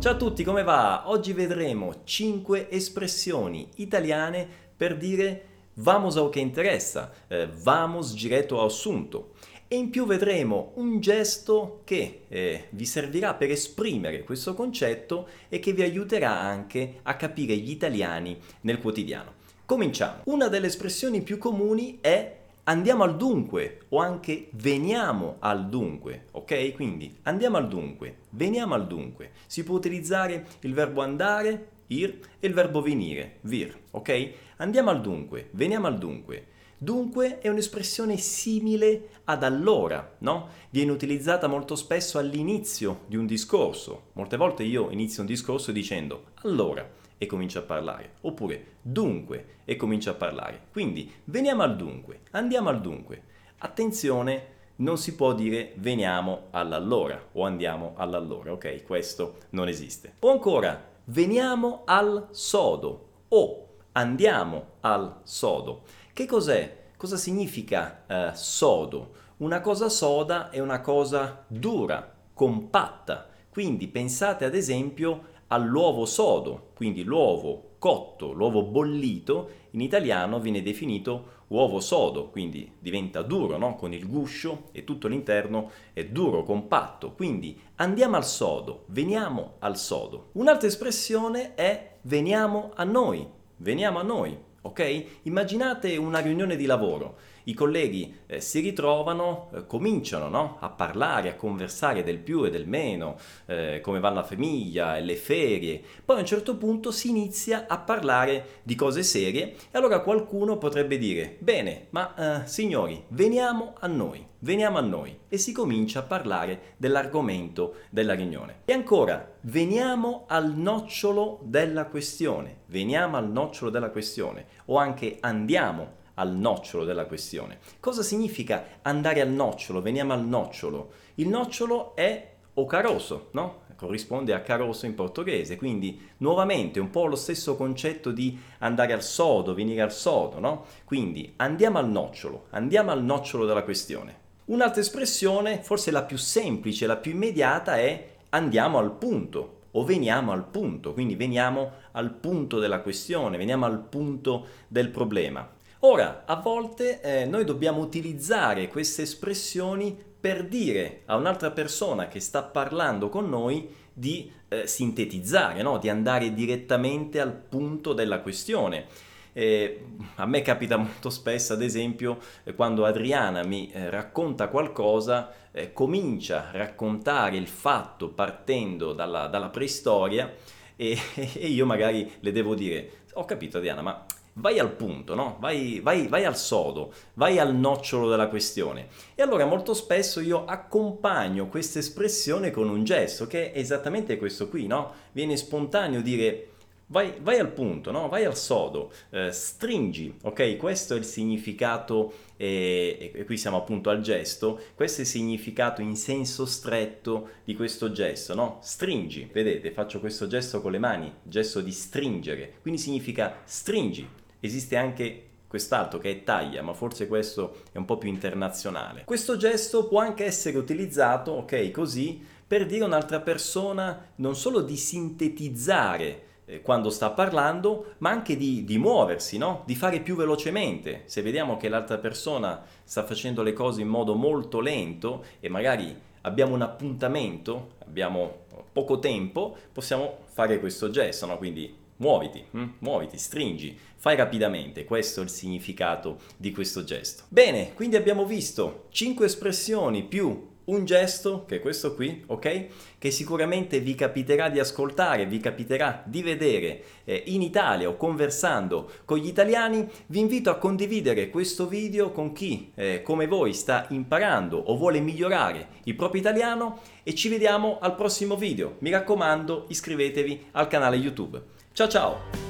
Ciao a tutti, come va? Oggi vedremo 5 espressioni italiane per dire vamos ao que interessa, eh, vamos direto ao assunto. E in più vedremo un gesto che eh, vi servirà per esprimere questo concetto e che vi aiuterà anche a capire gli italiani nel quotidiano. Cominciamo. Una delle espressioni più comuni è andiamo al dunque o anche veniamo al dunque, ok? Quindi andiamo al dunque, veniamo al dunque. Si può utilizzare il verbo andare, ir, e il verbo venire, vir, ok? Andiamo al dunque, veniamo al dunque. Dunque è un'espressione simile ad allora, no? Viene utilizzata molto spesso all'inizio di un discorso. Molte volte io inizio un discorso dicendo allora e comincia a parlare, oppure dunque e comincia a parlare. Quindi veniamo al dunque, andiamo al dunque. Attenzione, non si può dire veniamo all'allora o andiamo all'allora, ok? Questo non esiste. O ancora, veniamo al sodo o andiamo al sodo. Che cos'è? Cosa significa eh, sodo? Una cosa soda è una cosa dura, compatta. Quindi pensate ad esempio all'uovo sodo, quindi l'uovo cotto, l'uovo bollito, in italiano viene definito uovo sodo, quindi diventa duro, no? con il guscio e tutto l'interno è duro, compatto. Quindi andiamo al sodo, veniamo al sodo. Un'altra espressione è veniamo a noi, veniamo a noi ok? Immaginate una riunione di lavoro, i colleghi eh, si ritrovano, eh, cominciano no? a parlare, a conversare del più e del meno, eh, come va la famiglia, le ferie, poi a un certo punto si inizia a parlare di cose serie e allora qualcuno potrebbe dire, bene, ma eh, signori, veniamo a noi, veniamo a noi e si comincia a parlare dell'argomento della riunione. E ancora, veniamo al nocciolo della questione, veniamo al nocciolo della questione o anche andiamo al nocciolo della questione. Cosa significa andare al nocciolo? Veniamo al nocciolo. Il nocciolo è o caroso, no? corrisponde a caroso in portoghese, quindi nuovamente un po' lo stesso concetto di andare al sodo, venire al sodo, no? Quindi andiamo al nocciolo, andiamo al nocciolo della questione. Un'altra espressione, forse la più semplice, la più immediata, è andiamo al punto o veniamo al punto, quindi veniamo al punto della questione, veniamo al punto del problema. Ora, a volte eh, noi dobbiamo utilizzare queste espressioni per dire a un'altra persona che sta parlando con noi di eh, sintetizzare, no? di andare direttamente al punto della questione. Eh, a me capita molto spesso, ad esempio, eh, quando Adriana mi eh, racconta qualcosa, eh, comincia a raccontare il fatto partendo dalla, dalla preistoria e, e, io magari le devo dire, ho capito Adriana, ma vai al punto, no? vai, vai, vai, al sodo, vai al nocciolo della questione. E allora molto spesso io accompagno questa espressione con un gesto, che è esattamente questo qui, no? Viene spontaneo dire vai, vai al punto, no? vai al sodo, eh, stringi, ok? Questo è il significato, eh, e qui siamo appunto al gesto, questo è il significato in senso stretto di questo gesto, no? Stringi, vedete, faccio questo gesto con le mani, gesto di stringere, quindi significa stringi Esiste anche quest'altro che è taglia, ma forse questo è un po' più internazionale. Questo gesto può anche essere utilizzato, ok, così, per dire a un'altra persona non solo di sintetizzare eh, quando sta parlando, ma anche di, di muoversi, no? di fare più velocemente. Se vediamo che l'altra persona sta facendo le cose in modo molto lento e magari abbiamo un appuntamento, abbiamo poco tempo, possiamo fare questo gesto, no? quindi Muoviti, hm? muoviti, stringi, fai rapidamente, questo è il significato di questo gesto. Bene, quindi abbiamo visto 5 espressioni più un gesto, che è questo qui, ok? Che sicuramente vi capiterà di ascoltare, vi capiterà di vedere eh, in Italia o conversando con gli italiani. Vi invito a condividere questo video con chi, eh, come voi, sta imparando o vuole migliorare il proprio italiano e ci vediamo al prossimo video. Mi raccomando, iscrivetevi al canale YouTube. Ciao ciao!